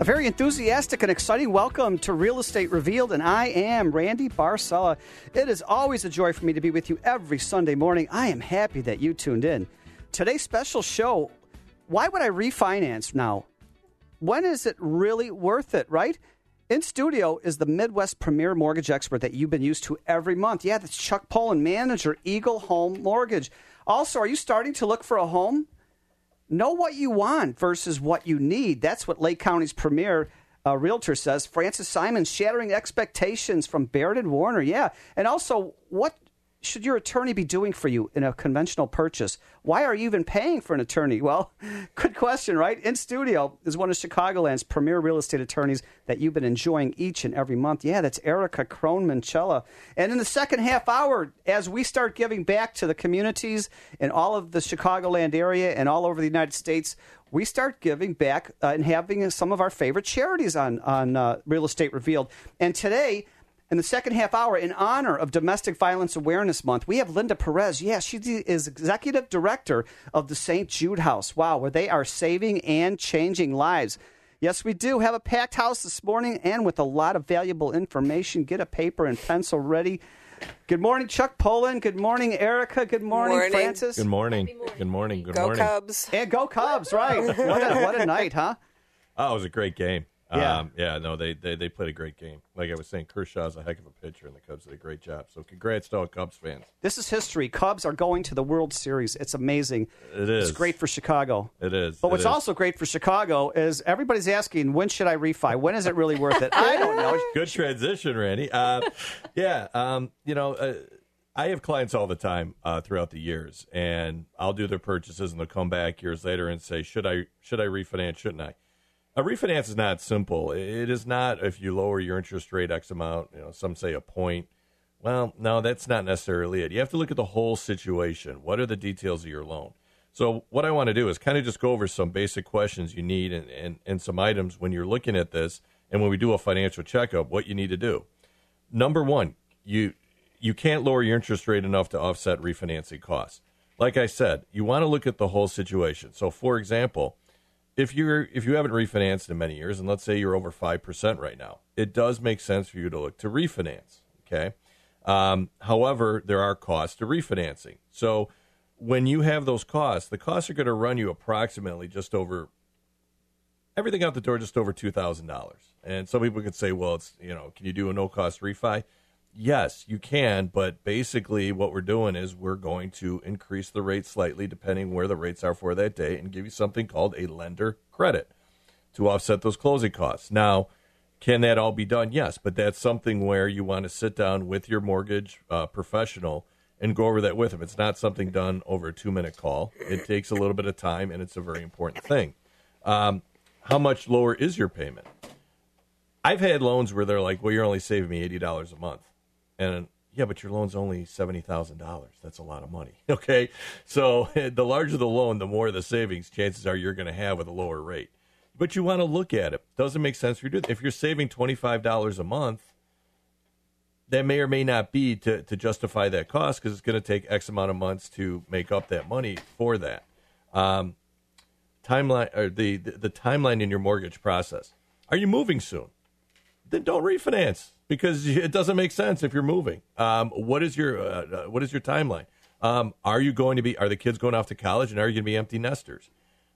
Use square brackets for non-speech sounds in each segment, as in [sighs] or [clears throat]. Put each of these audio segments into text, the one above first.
A very enthusiastic and exciting welcome to Real Estate Revealed, and I am Randy Barcella. It is always a joy for me to be with you every Sunday morning. I am happy that you tuned in. Today's special show why would I refinance now? When is it really worth it, right? In studio is the Midwest premier mortgage expert that you've been used to every month. Yeah, that's Chuck Poulin, manager, Eagle Home Mortgage. Also, are you starting to look for a home? Know what you want versus what you need. That's what Lake County's premier uh, realtor says. Francis Simon shattering expectations from Baird and Warner. Yeah, and also what should your attorney be doing for you in a conventional purchase? Why are you even paying for an attorney? Well, [laughs] good question, right? In studio is one of Chicagoland's premier real estate attorneys that you've been enjoying each and every month. Yeah, that's Erica Krohn And in the second half hour, as we start giving back to the communities in all of the Chicagoland area and all over the United States, we start giving back uh, and having some of our favorite charities on on uh, Real Estate Revealed. And today, in the second half hour, in honor of Domestic Violence Awareness Month, we have Linda Perez. Yeah, she is executive director of the St. Jude House. Wow, where they are saving and changing lives. Yes, we do have a packed house this morning and with a lot of valuable information. Get a paper and pencil ready. Good morning, Chuck Poulin. Good morning, Erica. Good morning, morning. Francis. Good morning. Good morning. Good go morning. Cubs. And go Cubs, right. what, a, what a night, huh? Oh, it was a great game. Yeah. Um, yeah, no, they, they they played a great game. Like I was saying, Kershaw's a heck of a pitcher, and the Cubs did a great job. So congrats to all Cubs fans. This is history. Cubs are going to the World Series. It's amazing. It is. It's great for Chicago. It is. But It what's is. also great for Chicago is everybody's asking, when should I refi? When is it really worth it? I don't know. [laughs] Good transition, Randy. Uh, yeah, um, you know, uh, I have clients all the time uh, throughout the years, and I'll do their purchases, and they'll come back years later and say, "Should I should I refinance? Shouldn't I?" A refinance is not simple. It is not if you lower your interest rate X amount. You know, some say a point. Well, no, that's not necessarily it. You have to look at the whole situation. What are the details of your loan? So, what I want to do is kind of just go over some basic questions you need and, and, and some items when you're looking at this and when we do a financial checkup, what you need to do. Number one, you you can't lower your interest rate enough to offset refinancing costs. Like I said, you want to look at the whole situation. So, for example, if you're if you haven't refinanced in many years, and let's say you're over five percent right now, it does make sense for you to look to refinance. Okay. Um, however, there are costs to refinancing. So when you have those costs, the costs are going to run you approximately just over everything out the door, just over two thousand dollars. And some people could say, well, it's you know, can you do a no cost refi? Yes, you can, but basically what we're doing is we're going to increase the rate slightly depending where the rates are for that day and give you something called a lender credit to offset those closing costs. Now, can that all be done? Yes, but that's something where you want to sit down with your mortgage uh, professional and go over that with them. It's not something done over a two minute call. It takes a little bit of time, and it's a very important thing. Um, how much lower is your payment? I've had loans where they're like, "Well, you're only saving me eighty dollars a month," and yeah, but your loan's only seventy thousand dollars. That's a lot of money. [laughs] Okay, so [laughs] the larger the loan, the more the savings chances are you're going to have with a lower rate. But you want to look at it. Doesn't make sense for you to. If you're saving twenty five dollars a month, that may or may not be to, to justify that cost because it's going to take X amount of months to make up that money for that. Um, timeline or the, the the timeline in your mortgage process. Are you moving soon? Then don't refinance because [laughs] it doesn't make sense if you're moving. Um, what is your uh, uh, what is your timeline? Um, are you going to be? Are the kids going off to college, and are you going to be empty nesters?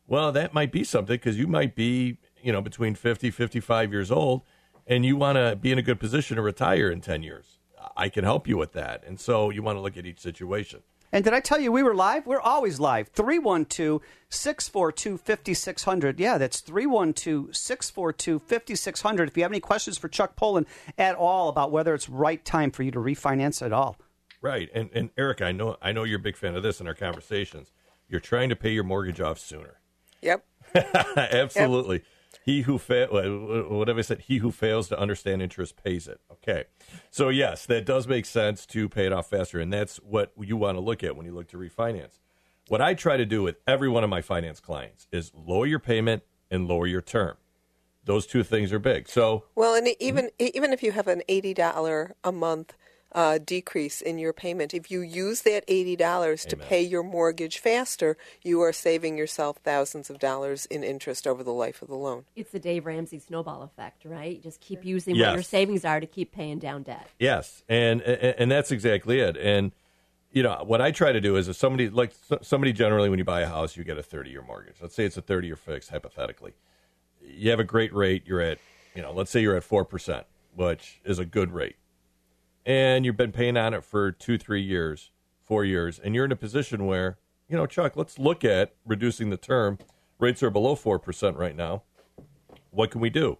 Well, that might be something because you might be, you know, between 50, 55 years old, and you want to be in a good position to retire in 10 years. I can help you with that. And so you want to look at each situation. And did I tell you we were live? We're always live. 312 642 5600. Yeah, that's 312 642 5600. If you have any questions for Chuck Poulin at all about whether it's right time for you to refinance at all. Right. And and Eric, I know I know you're a big fan of this in our conversations. You're trying to pay your mortgage off sooner. Yep. [laughs] Absolutely. He who fa- uh, uh, whatever I said, he who fails to understand interest pays it. Okay, so yes, that does make sense to pay it off faster, and that's what you want to look at when you look to refinance. What I try to do with every one of my finance clients is lower your payment and lower your term. Those two things are big. So well, and even even if you have an eighty dollar a month uh, decrease in your payment. If you use that $80 to pay your mortgage faster, you are saving yourself thousands of dollars in interest over the life of the loan. It's the Dave Ramsey snowball effect, right? You just keep using yes. what your savings are to keep paying down debt. Yes, and, and and that's exactly it. And you know what I try to do is if somebody like somebody generally when you buy a house you get a 30 year mortgage. Let's say it's a 30 year fix hypothetically. You have a great rate, you're at, you know, let's say you're at 4%, which is a good rate and you've been paying on it for two, three years, four years, and you're in a position where, you know, Chuck, let's look at reducing the term. Rates are below 4% right now. What can we do?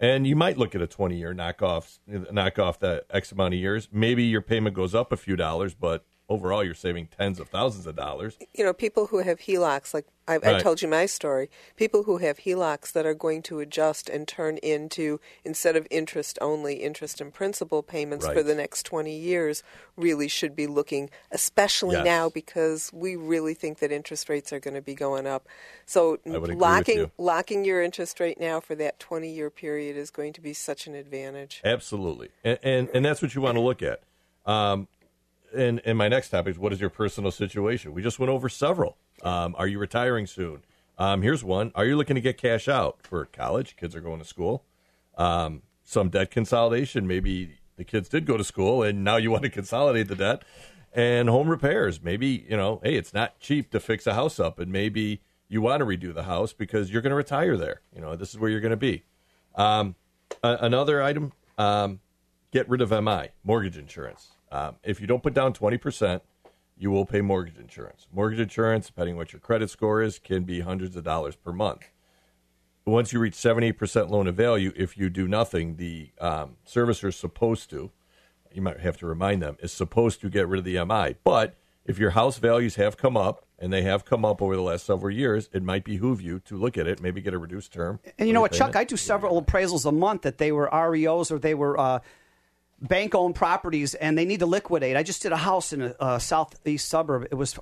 And you might look at a 20 year knock off, knock off that X amount of years. Maybe your payment goes up a few dollars, but overall you're saving tens of thousands of dollars. You know, people who have HELOCs, like I, right. I told you my story, people who have HELOCs that are going to adjust and turn into, instead of interest only, interest and principal payments right. for the next 20 years really should be looking, especially yes. now because we really think that interest rates are going to be going up. So locking, you. locking your interest rate now for that 20 year period is going to be such an advantage. Absolutely. And, and, and that's what you want to look at. Um, and, and my next topic is what is your personal situation? We just went over several. Um, are you retiring soon? Um, here's one. Are you looking to get cash out for college? Kids are going to school. Um, some debt consolidation. Maybe the kids did go to school and now you [laughs] want to consolidate the debt. And home repairs. Maybe, you know, hey, it's not cheap to fix a house up and maybe you want to redo the house because you're going to retire there. You know, this is where you're going to be. Um, another item, um, get rid of MI, mortgage insurance. Um, if you don't put down 20%, you will pay mortgage insurance. Mortgage insurance, depending what your credit score is, can be hundreds of dollars per month. Once you reach 78% loan of value, if you do nothing, the um, servicer is supposed to, you might have to remind them, is supposed to get rid of the MI. But if your house values have come up, and they have come up over the last several years, it might behoove you to look at it, maybe get a reduced term. And you know what, Chuck? I do several appraisals a month that they were REOs or they were uh, bank owned properties and they need to liquidate. I just did a house in a, a southeast suburb. It was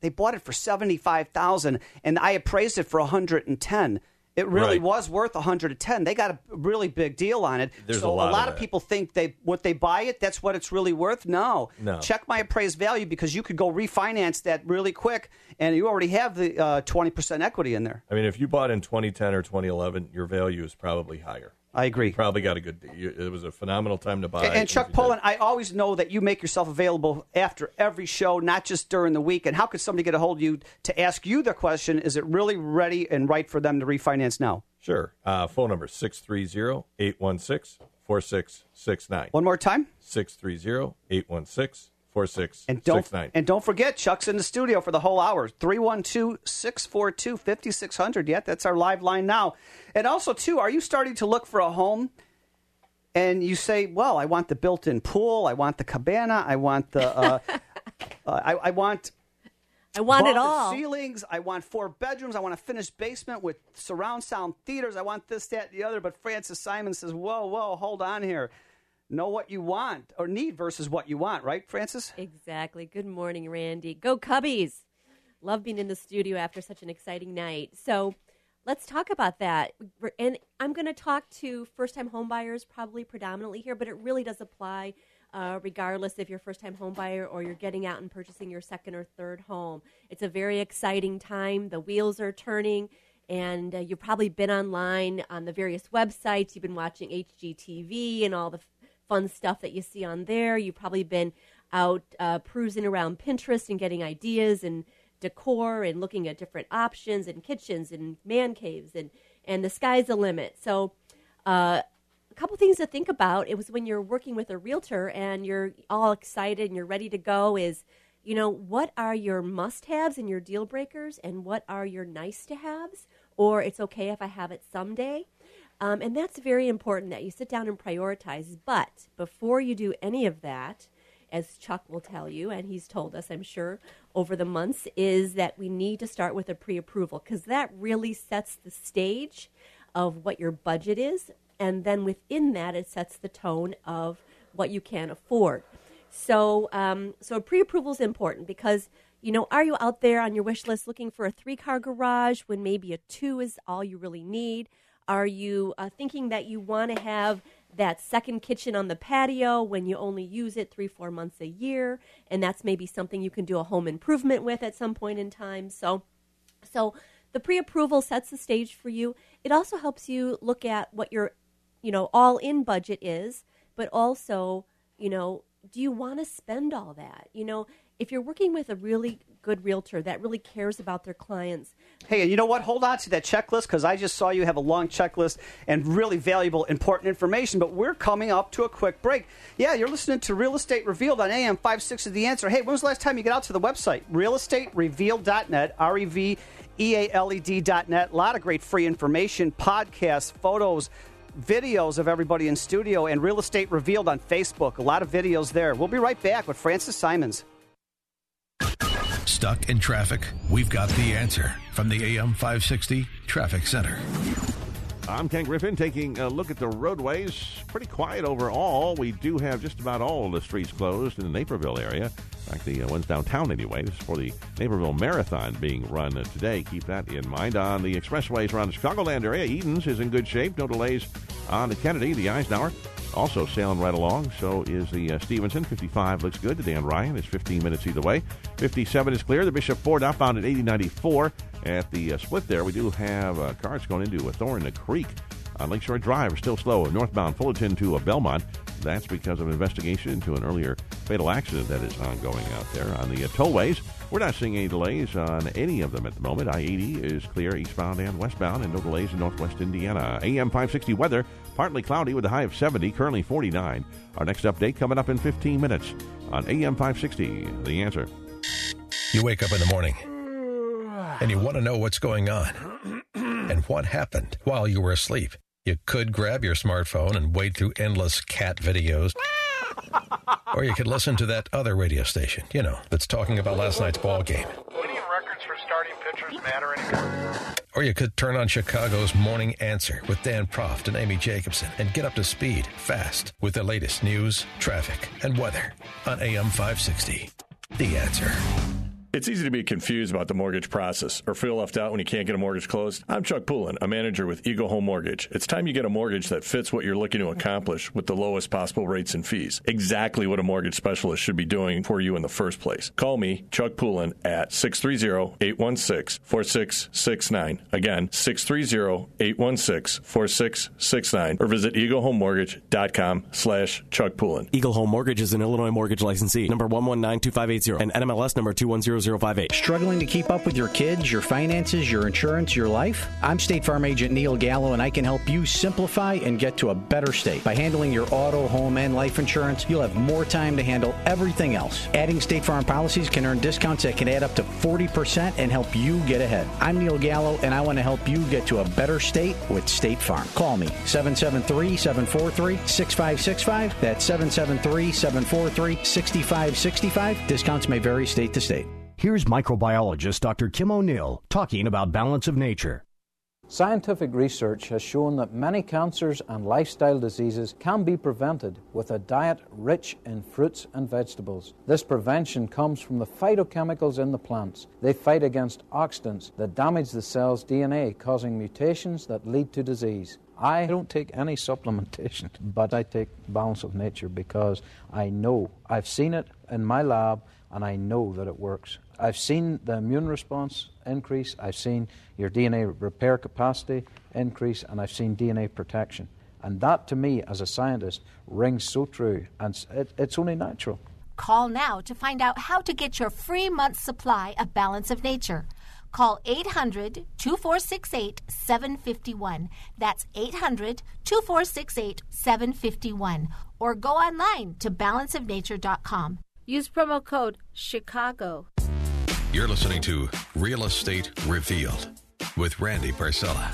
they bought it for seventy five thousand, and I appraised it for one hundred and ten. It really Right. was worth 110. They got a really big deal on it. There's so a lot of of, people think they what they buy it, that's what it's really worth. No. No. Check my appraised value because you could go refinance that really quick and you already have the uh, 20% equity in there. I mean, if you bought in 2010 or 2011, your value is probably higher. I agree. Probably got a good. It was a phenomenal time to buy. And, and Chuck. Poulin, I always know that you make yourself available after every show, not just during the week. And how could somebody get a hold of you to ask you the question, is it really ready and right for them to refinance now? Sure. Uh, phone number 630 816 4669. One more time. 630 816 And don't, 4669. and don't forget, Chuck's in the studio for the whole hour. 312 642 5600. Yeah, that's our live line now. And also, too, are you starting to look for a home and you say, well, I want the built in pool, I want the cabana, I want the. Uh, [laughs] uh, I, I want I want it all. ceilings. I want four bedrooms. I want a finished basement with surround sound theaters. I want this, that, and the other. But Francis Simon says, "Whoa, whoa, hold on here. Know what you want or need versus what you want, right, Francis?" Exactly. Good morning, Randy. Go Cubbies. Love being in the studio after such an exciting night. So let's talk about that. And I'm going to talk to first time homebuyers probably predominantly here, but it really does apply uh, regardless if you're first time homebuyer or you're getting out and purchasing your second or third home. It's a very exciting time. The wheels are turning. And uh, you've probably been online on the various websites. You've been watching HGTV and all the fun stuff that you see on there. You've probably been out uh, cruising around Pinterest and getting ideas and decor and looking at different options and kitchens and man caves and and the sky's the limit. So, uh, a couple things to think about. It was when you're working with a realtor and you're all excited and you're ready to go. Is you know what are your must-haves and your deal breakers, and what are your nice-to-haves, or it's okay if I have it someday. Um, and that's very important that you sit down and prioritize. But before you do any of that, as Chuck will tell you, and he's told us, I'm sure, over the months, is that we need to start with a pre approval because that really sets the stage of what your budget is, and then within that, it sets the tone of what you can afford. So, um, so pre-approval is important because you know, are you out there on your wish list looking for a three-car garage when maybe a two is all you really need? Are you uh, thinking that you want to have that second kitchen on the patio when you only use it three, four months a year, and that's maybe something you can do a home improvement with at some point in time. So, so the pre-approval sets the stage for you. It also helps you look at what your, you know, all-in budget is, but also, you know, do you want to spend all that? You know, if you're working with a really good realtor that really cares about their clients. Hey, and you know what? Hold on to that checklist because I just saw you have a long checklist and really valuable, important information. But we're coming up to a quick break. Yeah, you're listening to Real Estate Revealed on AM 560 The Answer. Hey, when was the last time you got out to the website? Realestaterevealed.net, R E V E A L E D.net. A lot of great free information, podcasts, photos videos of everybody in studio and Real Estate Revealed on Facebook. A lot of videos there. We'll be right back with Francis Simons. Stuck in traffic? We've got the answer from the AM 560 Traffic Center. I'm Ken Griffin taking a look at the roadways. Pretty quiet overall. We do have just about all the streets closed in the Naperville area. In fact, the uh, ones downtown anyway. This is for the Naperville Marathon being run today. Keep that in mind. On the expressways around the Chicagoland area, Edens is in good shape. No delays on the Kennedy, the Eisenhower. Also sailing right along. So is the uh, Stevenson. 55 looks good. The Dan Ryan It's 15 minutes either way. 57 is clear. The Bishop Ford outbound at 8094 at the uh, split there. We do have uh, cars going into a Thorn in the Creek on Lakeshore Drive. Still slow northbound Fullerton to a Belmont. That's because of an investigation into an earlier fatal accident that is ongoing out there on the uh, tollways. We're not seeing any delays on any of them at the moment. I 80 is clear eastbound and westbound, and no delays in northwest Indiana. AM 560 weather partly cloudy with a high of 70, currently 49. Our next update coming up in 15 minutes on AM 560. The answer. You wake up in the morning and you want to know what's going on [clears throat] and what happened while you were asleep. You could grab your smartphone and wade through endless cat videos. [laughs] Or you could listen to that other radio station, you know, that's talking about last night's ball game. Winning records for starting pitchers matter anymore. Or you could turn on Chicago's Morning Answer with Dan Proft and Amy Jacobson and get up to speed fast with the latest news, traffic, and weather on AM 560. The Answer. It's easy to be confused about the mortgage process or feel left out when you can't get a mortgage closed. I'm Chuck Poulin, a manager with Eagle Home Mortgage. It's time you get a mortgage that fits what you're looking to accomplish with the lowest possible rates and fees. Exactly what a mortgage specialist should be doing for you in the first place. Call me, Chuck Poulin, at 630-816-4669. Again, 630-816-4669 or visit eaglehomemortgage.com slash Chuck Poulin. Eagle Home Mortgage is an Illinois mortgage licensee. Number 1192580 and NMLS number 210058. Struggling to keep up with your kids, your finances, your insurance, your life? I'm State Farm Agent Neil Gallo, and I can help you simplify and get to a better state. By handling your auto, home, and life insurance, you'll have more time to handle everything else. Adding State Farm policies can earn discounts that can add up to 40% and help you get ahead. I'm Neil Gallo, and I want to help you get to a better state with State Farm. Call me 773 743 6565. That's 773 743 6565. Discounts may vary state to state. Here's microbiologist Dr. Kim O'Neill talking about balance of nature. Scientific research has shown that many cancers and lifestyle diseases can be prevented with a diet rich in fruits and vegetables. This prevention comes from the phytochemicals in the plants. They fight against oxidants that damage the cell's DNA, causing mutations that lead to disease. I don't take any supplementation, [laughs] but I take Balance of Nature because I know I've seen it in my lab and I know that it works. I've seen the immune response increase, I've seen your DNA repair capacity increase, and I've seen DNA protection. And that to me, as a scientist, rings so true, and it, it's only natural. Call now to find out how to get your free month's supply of Balance of Nature. Call 800 2468 751. That's 800 2468 751. Or go online to balanceofnature.com. Use promo code CHICAGO. You're listening to Real Estate Revealed with Randy Parcella.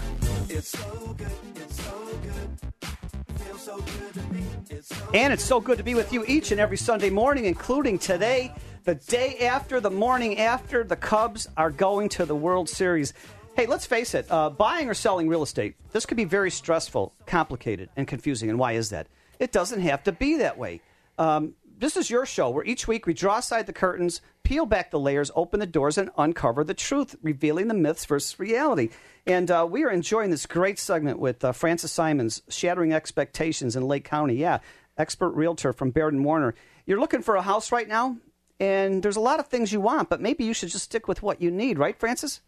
It's so good, it's so good. Feels so good to me. It's so and it's so good to be with you each and every Sunday morning, including today, the day after, the morning after the Cubs are going to the World Series. Hey, let's face it, uh, buying or selling real estate, this could be very stressful, complicated, and confusing. And why is that? It doesn't have to be that way. Um, this is your show where each week we draw aside the curtains, peel back the layers, open the doors, and uncover the truth, revealing the myths versus reality. And uh, we are enjoying this great segment with uh, Francis Simons, Shattering Expectations in Lake County. Yeah, expert realtor from Baird and Warner. You're looking for a house right now, and there's a lot of things you want, but maybe you should just stick with what you need, right, Francis?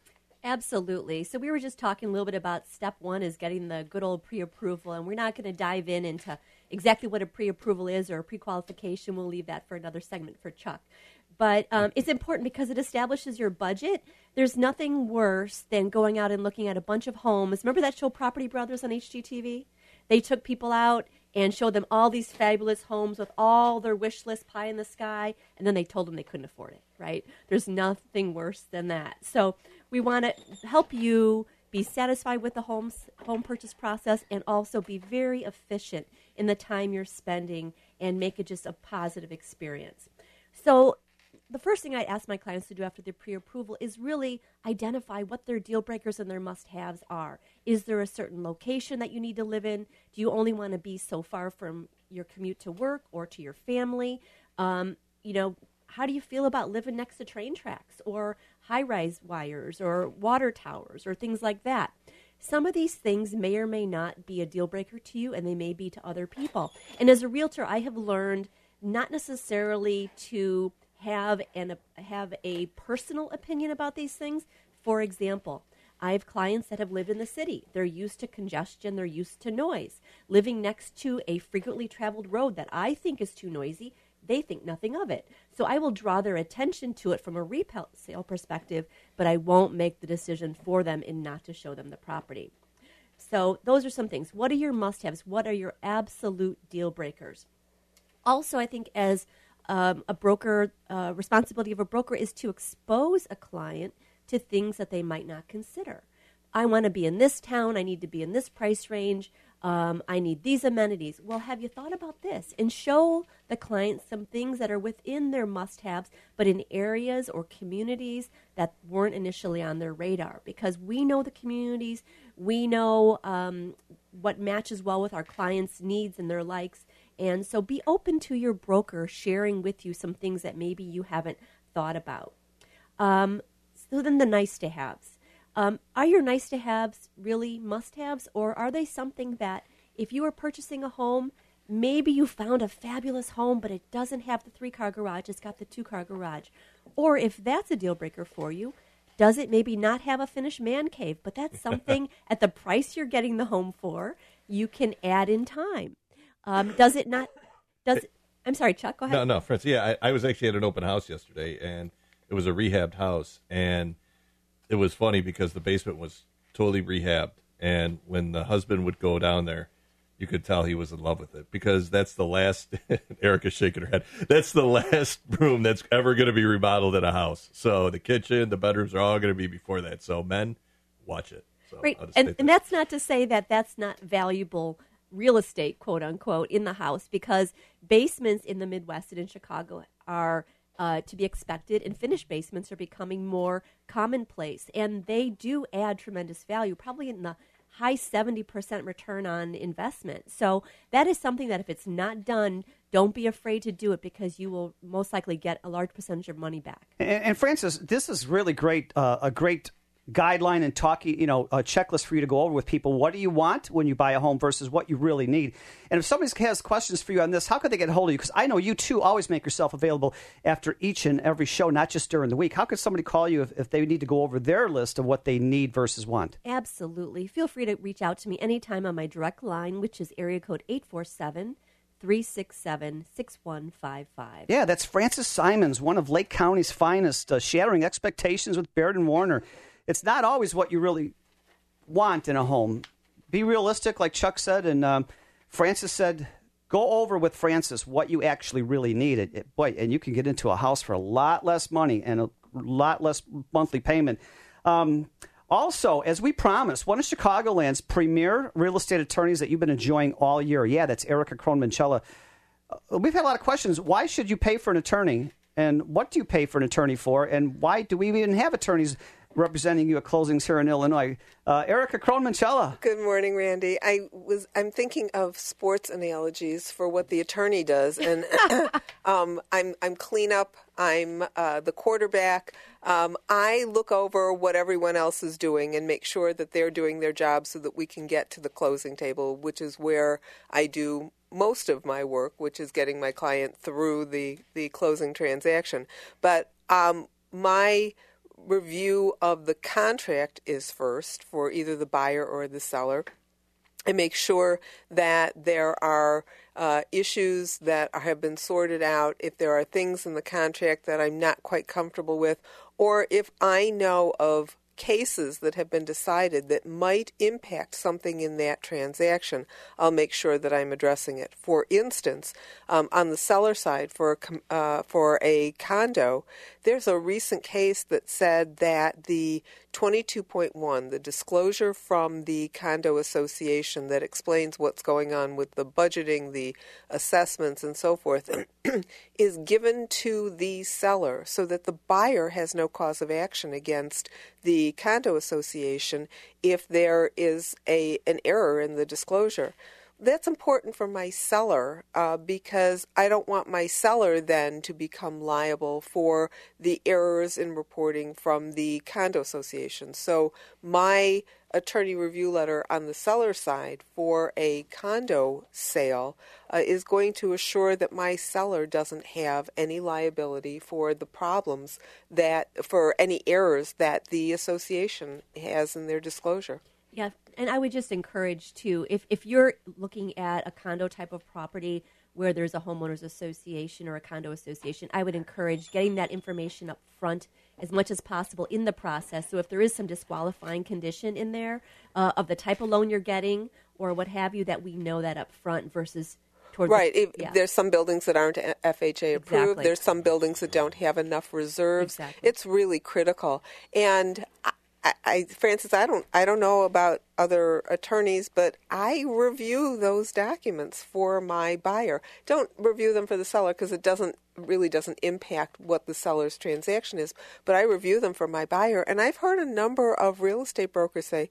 Absolutely. So we were just talking a little bit about step one is getting the good old pre-approval, and we're not going to dive in into exactly what a pre-approval is or a pre-qualification. We'll leave that for another segment for Chuck. But um, it's important because it establishes your budget. There's nothing worse than going out and looking at a bunch of homes. Remember that show Property Brothers on HGTV? They took people out and showed them all these fabulous homes with all their wish list pie in the sky, and then they told them they couldn't afford it, right? There's nothing worse than that. So we want to help you be satisfied with the home, home purchase process and also be very efficient in the time you're spending and make it just a positive experience. So the first thing I ask my clients to do after the pre approval is really identify what their deal breakers and their must haves are. Is there a certain location that you need to live in? Do you only want to be so far from your commute to work or to your family? Um, you know, how do you feel about living next to train tracks or high rise wires or water towers or things like that? Some of these things may or may not be a deal breaker to you, and they may be to other people. And as a realtor, I have learned not necessarily to have an have a personal opinion about these things. For example, I have clients that have lived in the city. They're used to congestion, they're used to noise. Living next to a frequently traveled road that I think is too noisy, they think nothing of it. So I will draw their attention to it from a resale perspective, but I won't make the decision for them in not to show them the property. So those are some things. What are your must haves? What are your absolute deal breakers? Also, I think as um, a broker uh, responsibility of a broker is to expose a client to things that they might not consider. I want to be in this town. I need to be in this price range. Um, I need these amenities. Well, have you thought about this? And show the clients some things that are within their must haves, but in areas or communities that weren't initially on their radar. Because we know the communities, we know um, what matches well with our clients' needs and their likes. And so be open to your broker sharing with you some things that maybe you haven't thought about. Um, so then the nice to haves. Um, are your nice to haves really must haves, or are they something that if you are purchasing a home, maybe you found a fabulous home, but it doesn't have the three car garage, it's got the two car garage? Or if that's a deal breaker for you, does it maybe not have a finished man cave, but that's something [laughs] at the price you're getting the home for, you can add in time? Um, does it not? Does I'm sorry, Chuck. Go ahead. No, no, Francis. Yeah, I, I was actually at an open house yesterday, and it was a rehabbed house, and it was funny because the basement was totally rehabbed, and when the husband would go down there, you could tell he was in love with it because that's the last. [laughs] Erica's shaking her head. That's the last [laughs] room that's ever going to be remodeled in a house. So the kitchen, the bedrooms are all going to be before that. So men, watch it. So right, and, and that's not to say that that's not valuable real estate, quote unquote, in the house because basements in the Midwest and in Chicago are uh, to be expected, and finished basements are becoming more commonplace, and they do add tremendous value, probably in the high 70% return on investment. So that is something that if it's not done, don't be afraid to do it because you will most likely get a large percentage of money back. And, and Francis, this is really great, uh, a great guideline and talking, you know, a checklist for you to go over with people. What do you want when you buy a home versus what you really need? And if somebody has questions for you on this, how could they get a hold of you? Because I know you too always make yourself available after each and every show, not just during the week. How could somebody call you if, if they need to go over their list of what they need versus want? Absolutely. Feel free to reach out to me anytime on my direct line, which is area code 847- 367 6155. Yeah, that's Francis Simons, one of Lake County's finest, uh, shattering expectations with Baird and Warner it's not always what you really want in a home. Be realistic, like Chuck said, and um, Francis said. Go over with Francis what you actually really need. It, it, boy, and you can get into a house for a lot less money and a lot less monthly payment. Um, also, as we promised, one of Chicagoland's premier real estate attorneys that you've been enjoying all year. Yeah, that's Erica Kronman Uh, we've had a lot of questions. Why should you pay for an attorney? And what do you pay for an attorney for? And why do we even have attorneys representing you at closings here in Illinois. Uh, Erica Crohn Minchella. Good morning, Randy. I was I'm thinking of sports analogies for what the attorney does, and [laughs] um, I'm I'm cleanup. I'm uh, the quarterback. Um, I look over what everyone else is doing and make sure that they're doing their job so that we can get to the closing table, which is where I do most of my work, which is getting my client through the the closing transaction. But um, my review of the contract is first for either the buyer or the seller and make sure that there are uh, issues that have been sorted out, if there are things in the contract that I'm not quite comfortable with, or if I know of cases that have been decided that might impact something in that transaction, I'll make sure that I'm addressing it. For instance, um, on the seller side for a, uh, for a condo, there's a recent case that said that the 22.1, the disclosure from the condo association that explains what's going on with the budgeting, the assessments, and so forth, [clears throat] is given to the seller so that the buyer has no cause of action against the condo association if there is a an error in the disclosure that's important for my seller uh, because I don't want my seller then to become liable for the errors in reporting from the condo association. So my attorney review letter on the seller side for a condo sale uh, is going to assure that my seller doesn't have any liability for the problems that for any errors that the association has in their disclosure. Yeah, and I would just encourage too if if you're looking at a condo type of property where there's a homeowners association or a condo association, I would encourage getting that information up front as much as possible in the process. So if there is some disqualifying condition in there uh, of the type of loan you're getting or what have you, that we know that up front versus right. The, yeah. There's some buildings that aren't FHA approved. Exactly. There's some buildings that don't have enough reserves. Exactly. It's really critical. And I, I, Frances, I don't, I don't know about other attorneys, but I review those documents for my buyer. Don't review them for the seller because it doesn't really doesn't impact what the seller's transaction is. But I review them for my buyer, and I've heard a number of real estate brokers say,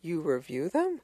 "You review them."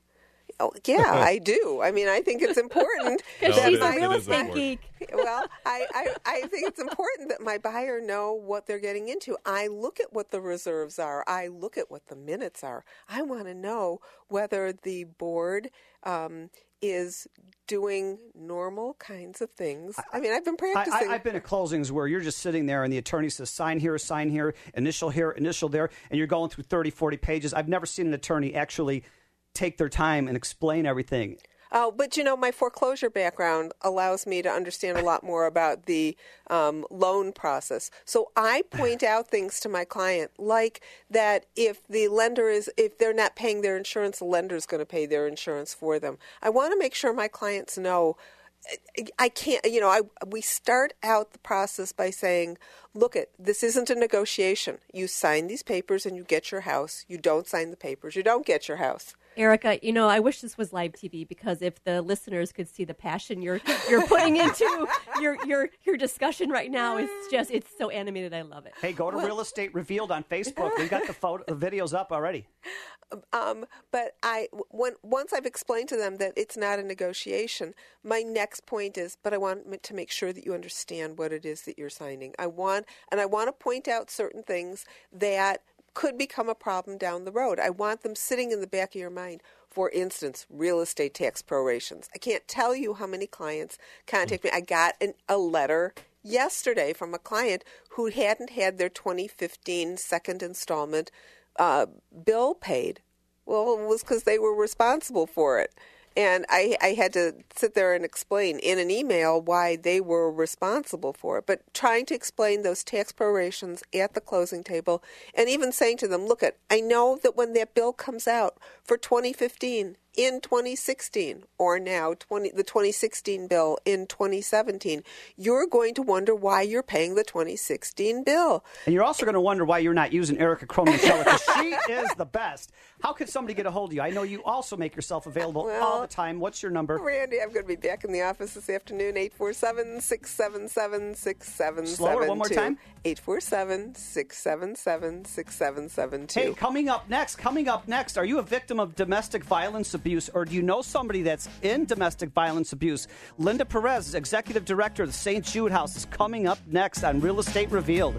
Oh, yeah, [laughs] I do. I mean, I think it's important. Because [laughs] no, she's a real estate geek. [laughs] well, I, I, I think it's important that my buyer know what they're getting into. I look at what the reserves are. I look at what the minutes are. I want to know whether the board um, is doing normal kinds of things. I mean, I've been practicing. I, have been at closings where you're just sitting there and the attorney says, sign here, sign here, initial here, initial there, and you're going through 30, 40 pages. I've never seen an attorney actually – take their time and explain everything. Oh, but you know, my foreclosure background allows me to understand a lot more about the um, loan process. So I [sighs] point out things to my client, like that if the lender is, if they're not paying their insurance, the lender is going to pay their insurance for them. I want to make sure my clients know. I can't, you know, I, we start out the process by saying, look at this isn't a negotiation. You sign these papers and you get your house. You don't sign the papers, you don't get your house. Erica, you know, I wish this was live TV because if the listeners could see the passion you're you're putting into [laughs] your your your discussion right now, it's just it's so animated. I love it. Hey, go to Real Estate Revealed on Facebook. We got the photo, the videos up already. Um, but I when once I've explained to them that it's not a negotiation, my next point is, but I want to make sure that you understand what it is that you're signing. I want and I want to point out certain things that could become a problem down the road. I want them sitting in the back of your mind. For instance, real estate tax prorations. I can't tell you how many clients contact me. I got an, a letter yesterday from a client who hadn't had their 2015 second installment uh, bill paid. Well, it was because they were responsible for it. And I, I had to sit there and explain in an email why they were responsible for it. But trying to explain those tax prorations at the closing table and even saying to them, look, at, I know that when that bill comes out for 2015, in 2016 or now 20, the 2016 bill in 2017, you're going to wonder why you're paying the 2016 bill. And you're also going to wonder why you're not using Erica Crohn Minchella because she [laughs] is the best. How can somebody get a hold of you? I know you also make yourself available Well, all the time. What's your number? Randy, I'm going to be back in the office this afternoon, 847 677 6772. Slower, one more time. 847 677 6772. Hey, coming up next, coming up next, are you a victim of domestic violence abuse or do you know somebody that's in domestic violence abuse? Linda Perez, Executive Director of the St. Jude House, is coming up next on Real Estate Revealed.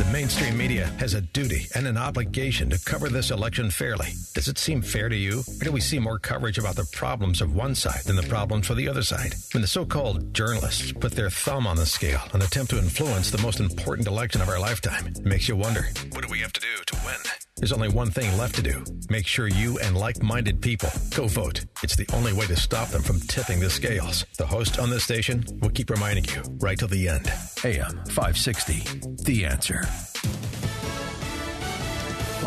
The mainstream media has a duty and an obligation to cover this election fairly. Does it seem fair to you? Or do we see more coverage about the problems of one side than the problems for the other side? When the so called journalists put their thumb on the scale and attempt to influence the most important election of our lifetime, it makes you wonder what do we have to do to win? There's only one thing left to do make sure you and like minded people go vote. It's the only way to stop them from tipping the scales. The host on this station will keep reminding you right till the end. AM 560, The Answer.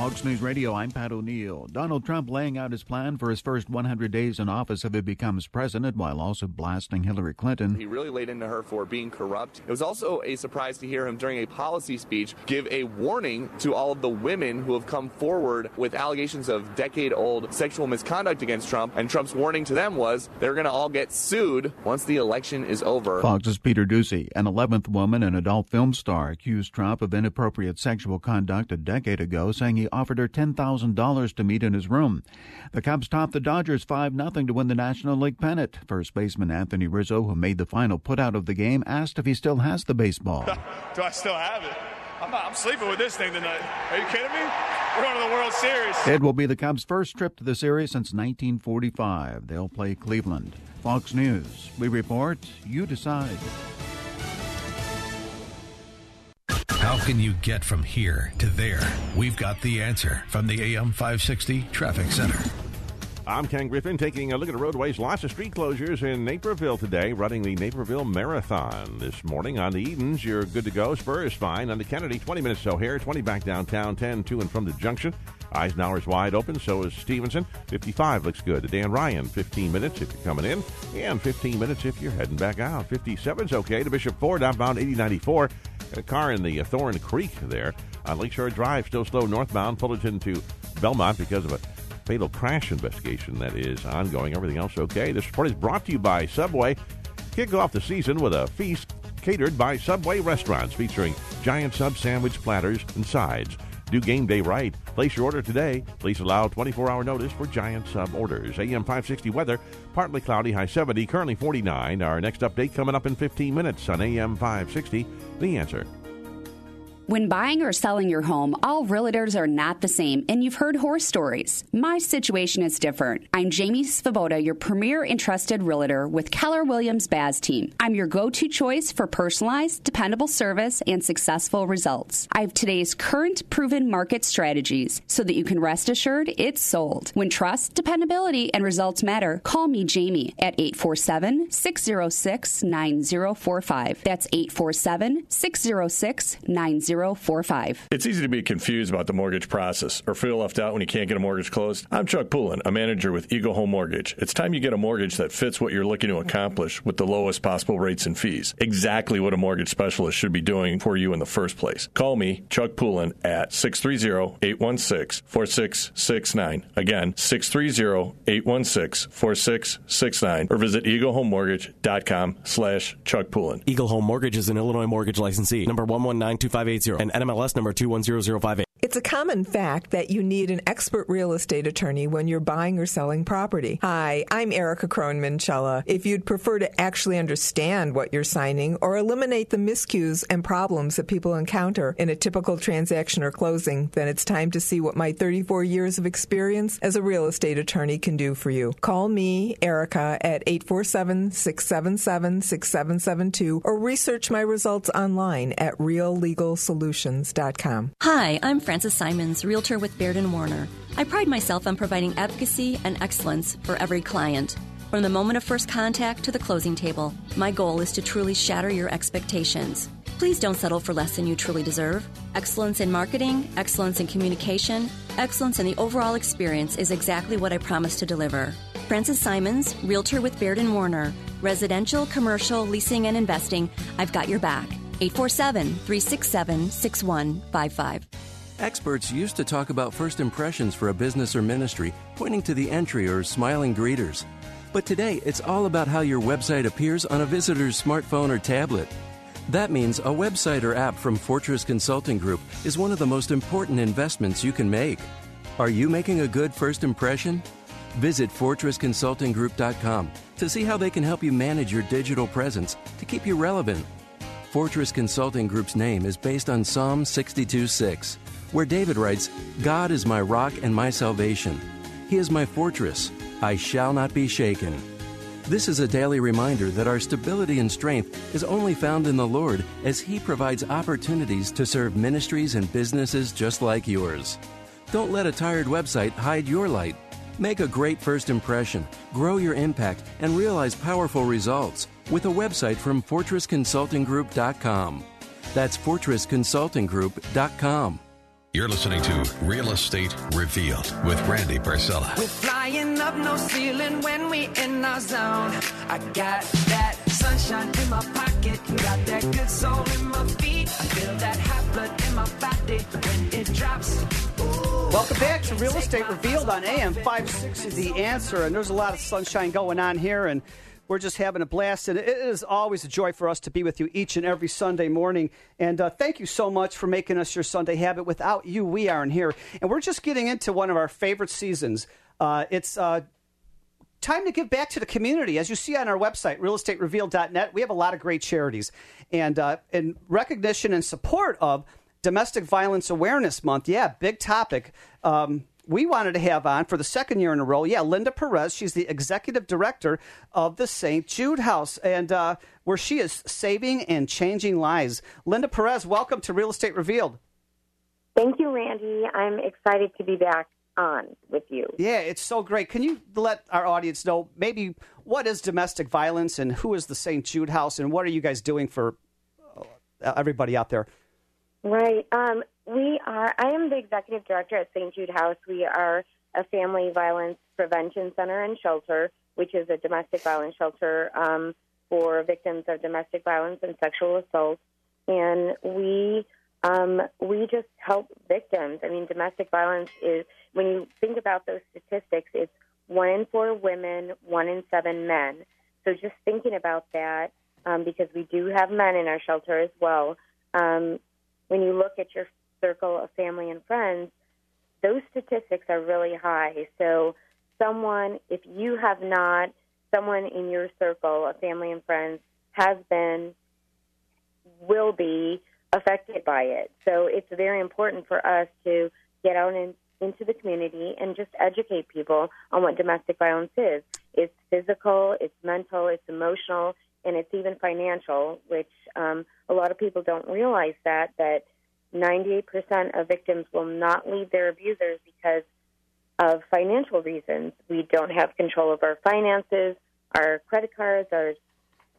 Fox News Radio, I'm Pat O'Neill. Donald Trump laying out his plan for his first 100 days in office if he becomes president while also blasting Hillary Clinton. He really laid into her for being corrupt. It was also a surprise to hear him during a policy speech give a warning to all of the women who have come forward with allegations of decade old sexual misconduct against Trump. And Trump's warning to them was they're going to all get sued once the election is over. Fox's Peter Doocy, an 11th woman and adult film star, accused Trump of inappropriate sexual conduct a decade ago, saying he offered her $10,000 to meet in his room. The Cubs topped the Dodgers 5 0 to win the National League pennant. First baseman Anthony Rizzo, who made the final putout of the game, asked if he still has the baseball. [laughs] Do I still have it? I'm, not, I'm sleeping with this thing tonight. Are you kidding me? We're going to the World Series. It will be the Cubs' first trip to the series since 1945. They'll play Cleveland. Fox News. We report, you decide. How can you get from here to there? We've got the answer from the AM 560 Traffic Center. I'm Ken Griffin taking a look at the roadways. Lots of street closures in Naperville today, running the Naperville Marathon this morning. On the Edens, you're good to go. Spur is fine. On the Kennedy, 20 minutes so here, 20 back downtown, 10 to and from the junction. Eisenhower's wide open, so is Stevenson. 55 looks good. To Dan Ryan, 15 minutes if you're coming in, and 15 minutes if you're heading back out. 57's okay. To Bishop Ford, outbound 8094. A car in the uh, Thorn Creek there. On Lakeshore Drive, still slow northbound. Fullerton to Belmont because of a fatal crash investigation that is ongoing. Everything else okay. This report is brought to you by Subway. Kick off the season with a feast catered by Subway restaurants featuring giant sub sandwich platters and sides. Do game day right. Place your order today. Please allow 24 hour notice for giant sub orders. AM 560 weather, partly cloudy, high 70, currently 49. Our next update coming up in 15 minutes on AM 560. The answer. When buying or selling your home, all realtors are not the same, and you've heard horror stories. My situation is different. I'm Jamie Svoboda, your premier and trusted realtor with Keller Williams Baz team. I'm your go to choice for personalized, dependable service and successful results. I have today's current proven market strategies so that you can rest assured it's sold. When trust, dependability, and results matter, call me Jamie at 847 606 9045. That's 847 606 9045. It's easy to be confused about the mortgage process or feel left out when you can't get a mortgage closed. I'm Chuck Poulin, a manager with Eagle Home Mortgage. It's time you get a mortgage that fits what you're looking to accomplish with the lowest possible rates and fees. Exactly what a mortgage specialist should be doing for you in the first place. Call me, Chuck Poulin, at 630-816-4669. Again, 630-816-4669 or visit eaglehomemortgage.com slash Chuck Poulin. Eagle Home Mortgage is an Illinois mortgage licensee. Number 1192580 and NMLS number 210058. It's a common fact that you need an expert real estate attorney when you're buying or selling property. Hi, I'm Erica Cronman If you'd prefer to actually understand what you're signing or eliminate the miscues and problems that people encounter in a typical transaction or closing, then it's time to see what my 34 years of experience as a real estate attorney can do for you. Call me, Erica, at 847 677 6772 or research my results online at reallegalsolutions.com. Hi, I'm Frances Simons, realtor with Baird and Warner. I pride myself on providing advocacy and excellence for every client. From the moment of first contact to the closing table, my goal is to truly shatter your expectations. Please don't settle for less than you truly deserve. Excellence in marketing, excellence in communication, excellence in the overall experience is exactly what I promise to deliver. Francis Simons, Realtor with Baird and Warner. Residential, commercial, leasing, and investing. I've got your back. 847 367 6155. Experts used to talk about first impressions for a business or ministry, pointing to the entry or smiling greeters. But today, it's all about how your website appears on a visitor's smartphone or tablet. That means a website or app from Fortress Consulting Group is one of the most important investments you can make. Are you making a good first impression? Visit FortressConsultingGroup.com to see how they can help you manage your digital presence to keep you relevant. Fortress Consulting Group's name is based on Psalm 62 6, where David writes, God is my rock and my salvation. He is my fortress. I shall not be shaken. This is a daily reminder that our stability and strength is only found in the Lord as He provides opportunities to serve ministries and businesses just like yours. Don't let a tired website hide your light. Make a great first impression, grow your impact, and realize powerful results with a website from FortressConsultingGroup.com. That's FortressConsultingGroup.com. You're listening to Real Estate Revealed with Randy Barcella. We're flying up no ceiling when we in our zone. I got that sunshine in my pocket, got that good soul in my feet. I feel that hot blood in my body when it drops. Welcome back to Real Estate Revealed on AM 560 The Answer. And there's a lot of sunshine going on here, and we're just having a blast. And it is always a joy for us to be with you each and every Sunday morning. And uh, thank you so much for making us your Sunday habit. Without you, we aren't here. And we're just getting into one of our favorite seasons. Uh, it's uh, time to give back to the community. As you see on our website, realestaterevealed.net, we have a lot of great charities. And uh, in recognition and support of Domestic Violence Awareness Month, yeah, big topic. Um, we wanted to have on for the second year in a row, yeah, Linda Perez. She's the executive director of the St. Jude House, and uh, where she is saving and changing lives. Linda Perez, welcome to Real Estate Revealed. Thank you, Randy. I'm excited to be back on with you. Yeah, it's so great. Can you let our audience know maybe what is domestic violence and who is the St. Jude House and what are you guys doing for uh, everybody out there? Right. Um, we are. I am the executive director at St. Jude House. We are a family violence prevention center and shelter, which is a domestic violence shelter um, for victims of domestic violence and sexual assault. And we um, we just help victims. I mean, domestic violence is when you think about those statistics, it's one in four women, one in seven men. So just thinking about that, um, because we do have men in our shelter as well. Um, when you look at your circle of family and friends, those statistics are really high. So, someone, if you have not, someone in your circle of family and friends has been, will be affected by it. So, it's very important for us to get out in, into the community and just educate people on what domestic violence is. It's physical, it's mental, it's emotional, and it's even financial, which um, a lot of people don't realize that that 98% of victims will not leave their abusers because of financial reasons. We don't have control of our finances, our credit cards, our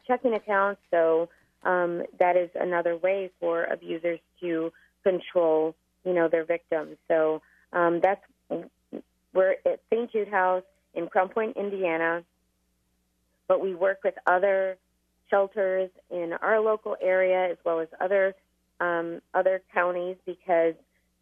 checking accounts. So um, that is another way for abusers to control, you know, their victims. So um, that's we're at St. Jude House in Crown Point, Indiana, but we work with other shelters in our local area as well as other um, other counties because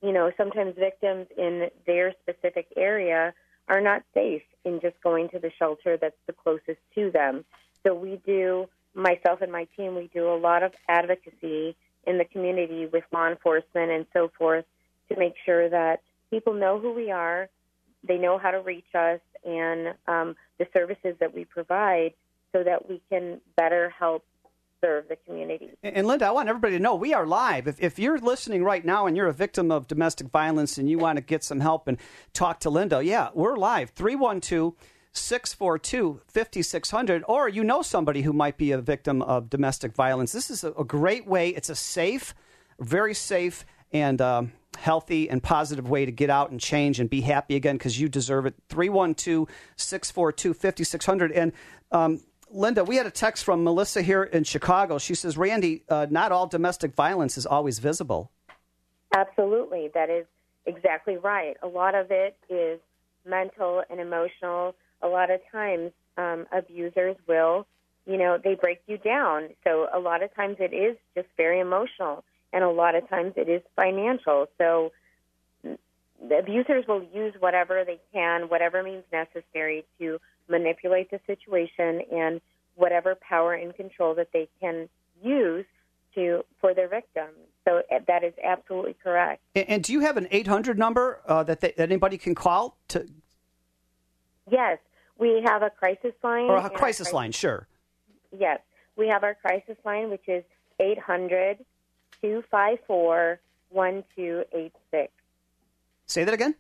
you know sometimes victims in their specific area are not safe in just going to the shelter that's the closest to them. So we do myself and my team we do a lot of advocacy in the community with law enforcement and so forth to make sure that people know who we are, they know how to reach us, and um, the services that we provide so that we can better help serve the community. And Linda, I want everybody to know we are live. If, if you're listening right now and you're a victim of domestic violence and you want to get some help and talk to Linda, yeah, we're live. 312 642 5600, or you know somebody who might be a victim of domestic violence. This is a, a great way. It's a safe, very safe, and um, healthy and positive way to get out and change and be happy again because you deserve it. 312 642 5600. And um, Linda, we had a text from Melissa here in Chicago. She says, Randy, uh, not all domestic violence is always visible. Absolutely. That is exactly right. A lot of it is mental and emotional. A lot of times, um, abusers will, you know, they break you down. So a lot of times it is just very emotional, and a lot of times it is financial. So the abusers will use whatever they can, whatever means necessary to manipulate the situation and whatever power and control that they can use to for their victims. So uh, that is absolutely correct. And, and do you have an 800 number uh, that, they, that anybody can call to? Yes, we have a crisis line. Or a crisis line, sure. Yes, we have our crisis line, which is 800 254 1286. Say that again.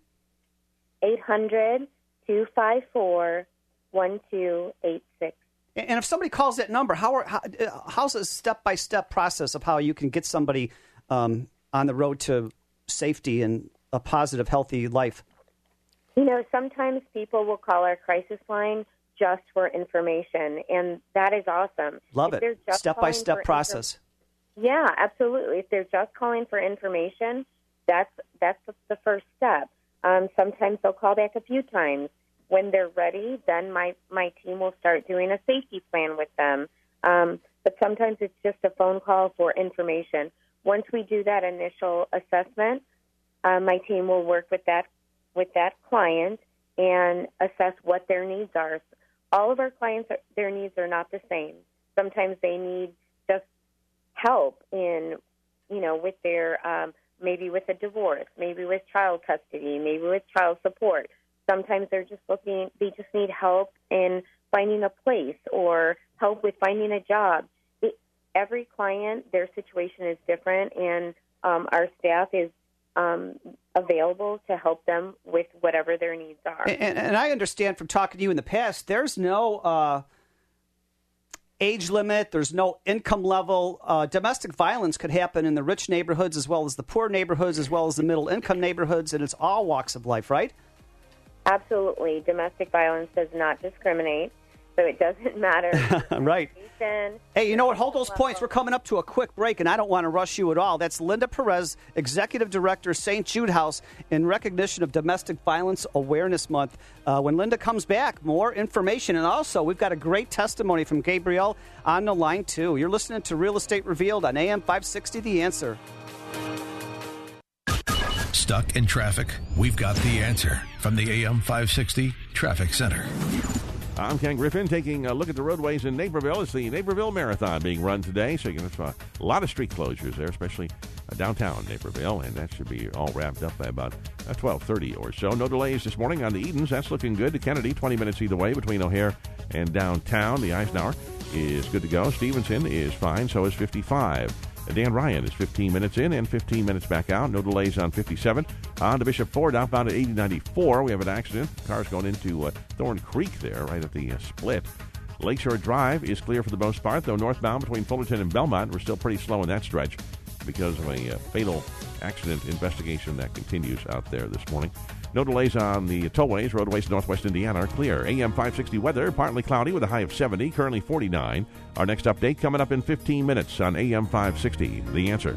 800 254 1286. And if somebody calls that number, how are, how, uh, how's a step by step process of how you can get somebody um, on the road to safety and a positive, healthy life? You know, sometimes people will call our crisis line just for information, and that is awesome. Love If it. Step by step process. infor- yeah, absolutely. If they're just calling for information, that's that's the- the first step. Um, sometimes they'll call back a few times. When they're ready, then my my team will start doing a safety plan with them. Um, but sometimes it's just a phone call for information. Once we do that initial assessment, uh, my team will work with that with that client and assess what their needs are. All of our clients, are, their needs are not the same. Sometimes they need just help in, you know, with their um, maybe with a divorce, maybe with child custody, maybe with child support. Sometimes they're just looking, they just need help in finding a place or help with finding a job. It, every client, their situation is different, and um, our staff is um, available to help them with whatever their needs are. And, and I understand from talking to you in the past, there's no uh, age limit, there's no income level. Uh, domestic violence could happen in the rich neighborhoods as well as the poor neighborhoods, as well as the middle income neighborhoods, and it's all walks of life, right? Absolutely. Domestic violence does not discriminate, so it doesn't matter. [laughs] right. Hey, you know what? Hold those points. We're coming up to a quick break, and I don't want to rush you at all. That's Linda Perez, Executive Director, St. Jude House, in recognition of Domestic Violence Awareness Month. Uh, when Linda comes back, more information. And also, we've got a great testimony from Gabrielle on the line, too. You're listening to Real Estate Revealed on AM 560 The Answer. Stuck in traffic? We've got the answer from the AM 560 Traffic Center. I'm Ken Griffin taking a look at the roadways in Naperville. It's the Naperville Marathon being run today, so you can have a lot of street closures there, especially uh, downtown Naperville, and that should be all wrapped up by about uh, 12:30 or so. No delays this morning on the Edens. That's looking good. To Kennedy, 20 minutes either way between O'Hare and downtown. The Eisenhower is good to go. Stevenson is fine. So is 55. Dan Ryan is 15 minutes in and 15 minutes back out. No delays on 57. On to Bishop Ford, outbound at 8094. We have an accident. Cars going into uh, Thorn Creek there, right at the uh, split. Lakeshore Drive is clear for the most part, though northbound between Fullerton and Belmont, we're still pretty slow in that stretch because of a uh, fatal accident investigation that continues out there this morning. No delays on the tollways. Roadways northwest Indiana are clear. AM 560 weather, partly cloudy with a high of 70, currently 49. Our next update coming up in 15 minutes on AM 560. The answer.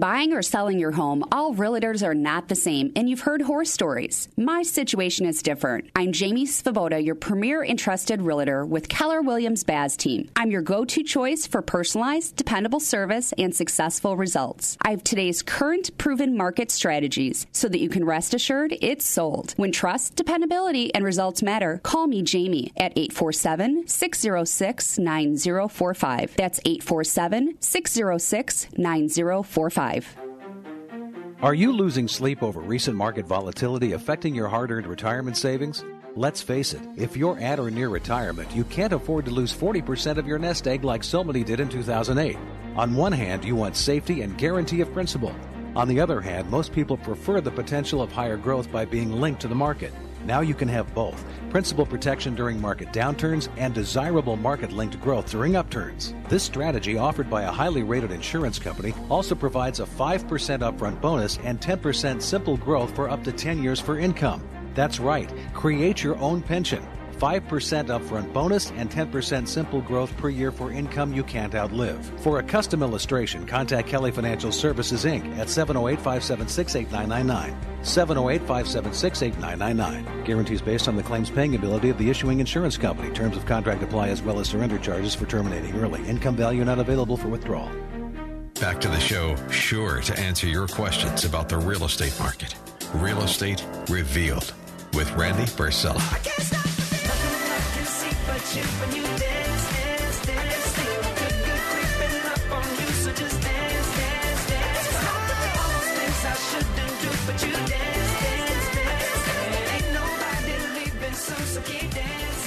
buying or selling your home, all realtors are not the same, and you've heard horror stories. My situation is different. I'm Jamie Svoboda, your premier and trusted realtor with Keller Williams Baz team. I'm your go to choice for personalized, dependable service and successful results. I have today's current proven market strategies so that you can rest assured it's sold. When trust, dependability, and results matter, call me Jamie at 847 606 9045. That's 847 606 9045. Are you losing sleep over recent market volatility affecting your hard earned retirement savings? Let's face it, if you're at or near retirement, you can't afford to lose 40% of your nest egg like so many did in 2008. On one hand, you want safety and guarantee of principal. On the other hand, most people prefer the potential of higher growth by being linked to the market. Now you can have both principal protection during market downturns and desirable market linked growth during upturns. This strategy, offered by a highly rated insurance company, also provides a 5% upfront bonus and 10% simple growth for up to 10 years for income. That's right, create your own pension. 5% upfront bonus and 10% simple growth per year for income you can't outlive. For a custom illustration, contact Kelly Financial Services Inc. at 708 576 8999. 708 576 8999. Guarantees based on the claims paying ability of the issuing insurance company. Terms of contract apply as well as surrender charges for terminating early. Income value not available for withdrawal. Back to the show, sure to answer your questions about the real estate market. Real Estate Revealed with Randy Barcella.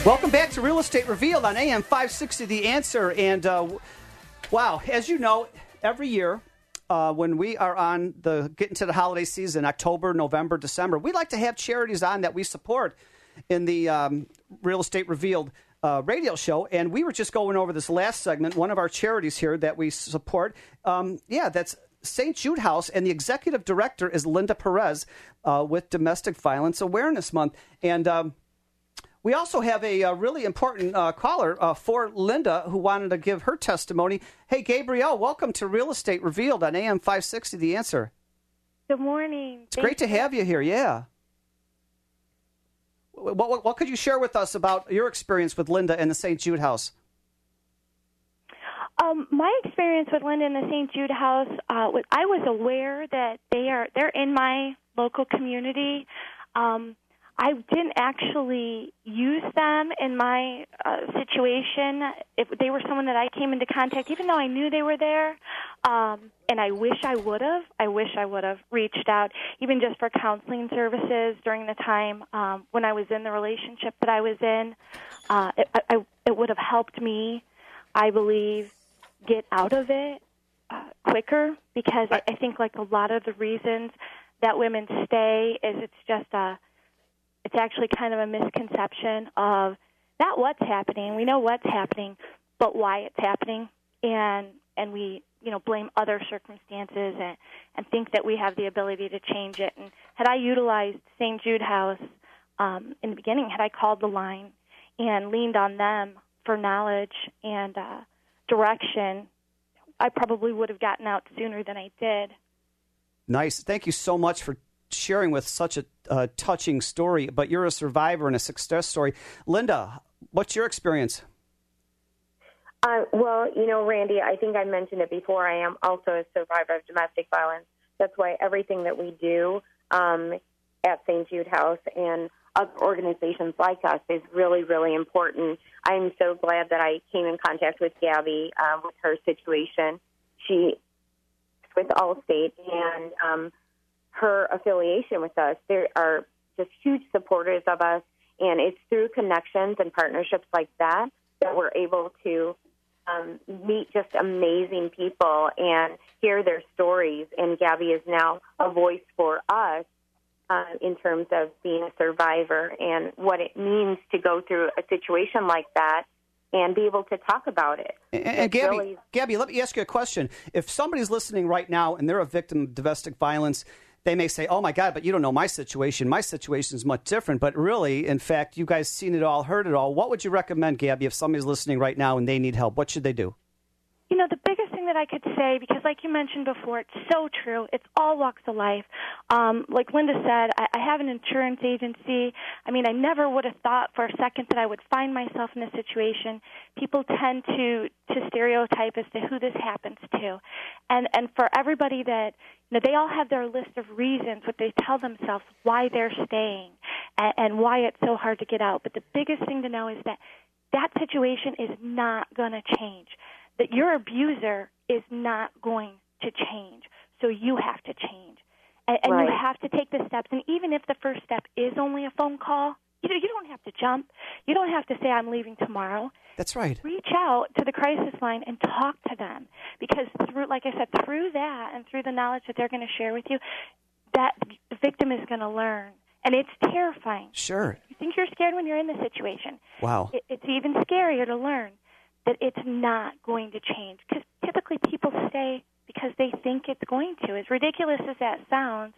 Welcome back to Real Estate Revealed on AM 560 The Answer. And uh, wow, as you know, every year uh, when we are on the getting to the holiday season, October, November, December, we like to have charities on that we support in the um, Real Estate Revealed uh, radio show. And we were just going over this last segment, one of our charities here that we support. Um, yeah, that's St. Jude House, and the executive director is Linda Perez uh, with Domestic Violence Awareness Month. And um, we also have a, uh really important uh, caller uh, for Linda who wanted to give her testimony. Hey, Gabrielle, welcome to Real Estate Revealed on AM 560 The Answer. Good morning. It's great to have you here. Yeah. What, what, what could you share with us about your experience with Linda and the St. Jude House? Um, my experience with Linda and the St. Jude House, uh, I was aware that they are they're in my local community. Um, I didn't actually use them in my uh, situation. If they were someone that I came into contact, even though I knew they were there, um, and I wish I would have. I wish I would have reached out, even just for counseling services during the time um, when I was in the relationship that I was in. Uh, it, I, it would have helped me, I believe, get out of it uh, quicker because I, I think like a lot of the reasons that women stay is it's just a it's actually kind of a misconception of not what's happening. We know what's happening, but why it's happening, and and we you know blame other circumstances and and think that we have the ability to change it. And had I utilized St. Jude House um, in the beginning, had I called the line and leaned on them for knowledge and uh, direction, I probably would have gotten out sooner than I did. Nice. Thank you so much for sharing with such a uh, touching story. But you're a survivor and a success story. Linda, what's your experience? Uh, well, you know, Randy, I think I mentioned it before. I am also a survivor of domestic violence. That's why everything that we do um, at St. Jude House and other organizations like us is really, really important. I'm so glad that I came in contact with Gabby uh, with her situation. She with Allstate and um, her affiliation with us. They are just huge supporters of us, and it's through connections and partnerships like that that we're able to um, meet just amazing people and hear their stories. And Gabby is now a voice for us uh, in terms of being a survivor and what it means to go through a situation like that and be able to talk about it. And, and Gabby, really... Gabby, let me ask you a question. If somebody's listening right now and they're a victim of domestic violence, they may say, "Oh my God," but you don't know my situation. My situation is much different. But really, in fact, you guys seen it all, heard it all. What would you recommend, Gabby, if somebody's listening right now and they need help? What should they do? You know, the biggest thing that I could say, because like you mentioned before, it's so true. It's all walks of life. Um, like Linda said, I, I have an insurance agency. I mean, I never would have thought for a second that I would find myself in this situation. People tend to to stereotype as to who this happens to, and and for everybody that you know, they all have their list of reasons what they tell themselves why they're staying, and, and why it's so hard to get out. But the biggest thing to know is that that situation is not going to change that your abuser is not going to change. So you have to change. And, and right. you have to take the steps. And even if the first step is only a phone call, You know, you don't have to jump. You don't have to say I'm leaving tomorrow. That's right. Reach out to the crisis line and talk to them because through, like I said, through that and through the knowledge that they're going to share with you, that the victim is going to learn, and it's terrifying. Sure. You think you're scared when you're in the situation. Wow. It, it's even scarier to learn that it's not going to change because typically people stay because they think it's going to. As ridiculous as that sounds,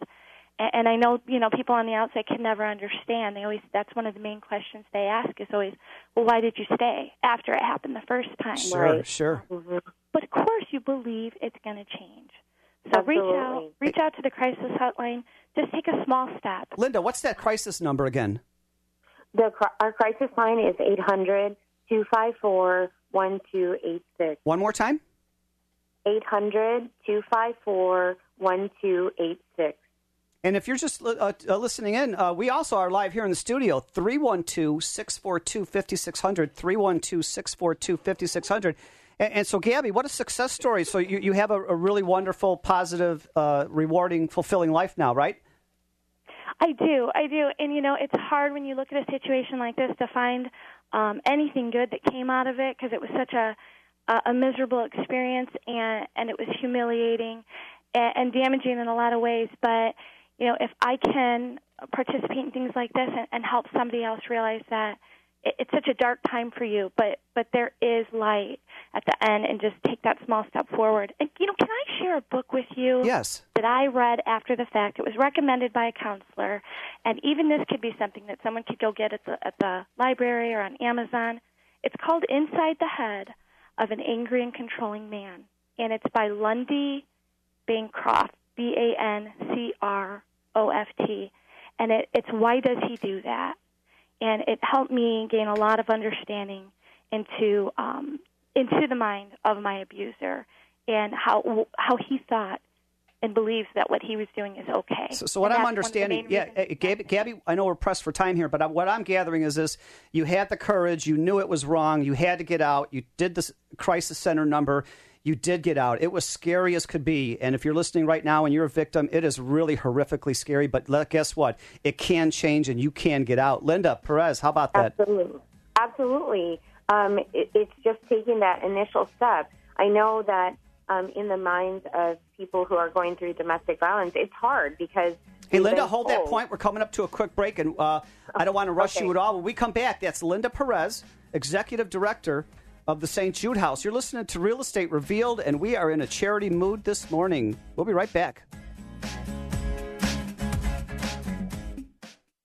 and, and I know you know people on the outside can never understand. They always that's one of the main questions they ask is always, well, why did you stay after it happened the first time? Sure, sure. Mm-hmm. But of course, you believe it's going to change. So reach out, reach out to the crisis hotline. Just take a small step. Linda, what's that crisis number again? The our crisis line is eight hundred two five four one two eight six. One more time. Eight hundred two five four one two eight six. And if you're just uh, uh, listening in, uh, we also are live here in the studio 312 642 5600. 312 642 5600. And so, Gabby, what a success story. So, you, you have a, a really wonderful, positive, uh, rewarding, fulfilling life now, right? I do, I do, and you know it's hard when you look at a situation like this to find um, anything good that came out of it because it was such a, a miserable experience and and it was humiliating and, and damaging in a lot of ways. But you know if I can participate in things like this and, and help somebody else realize that it's such a dark time for you, but but there is light at the end, and just take that small step forward. And you know, can I share a book with you? Yes. that I read after the fact. It was recommended by a counselor, and even this could be something that someone could go get at the at the library or on Amazon. It's called Inside the Head of an Angry and Controlling Man, and it's by Lundy Bancroft, B A N C R O F T, and it, it's why does he do that? And it helped me gain a lot of understanding into um, into the mind of my abuser and how how he thought and believes that what he was doing is okay. So, so what And I'm that's one of the understanding, yeah, uh, Gabby, Gabby, I know we're pressed for time here, but what I'm gathering is this: you had the courage, you knew it was wrong, you had to get out, you did this crisis center number, you did get out. It was scary as could be, and if you're listening right now and you're a victim, it is really horrifically scary. But let, guess what? It can change, and you can get out. Linda Perez, how about that? Absolutely. Absolutely. Um, it, it's just taking that initial step. I know that um, in the minds of people who are going through domestic violence, it's hard because. Hey, Linda, hold that point. We're coming up to a quick break, and uh, I don't want to rush you at all. When we come back, that's Linda Perez, Executive Director of the St. Jude House. You're listening to Real Estate Revealed, and we are in a charity mood this morning. We'll be right back.